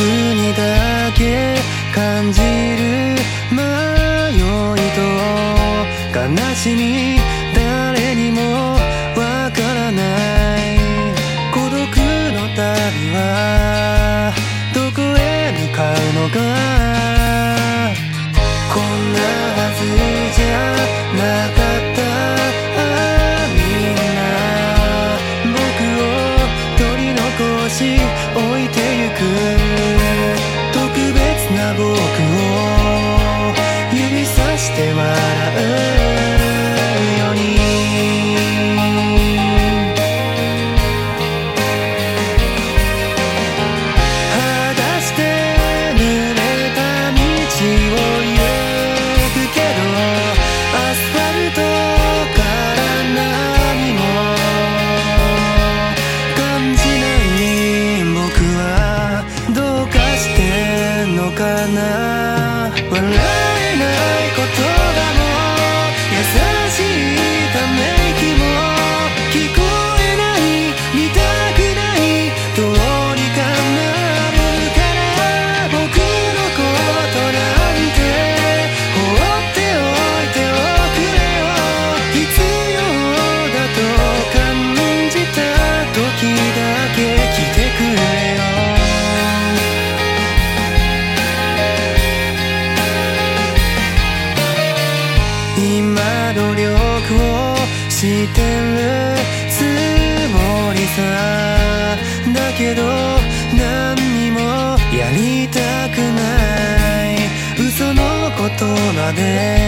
にだけ感じる迷いと悲しみ誰にもわからない孤独の旅はどこへ向かうのかし置いてゆく特別な僕を指さして笑う sana してるつもりさだけど何にもやりたくない嘘のことまで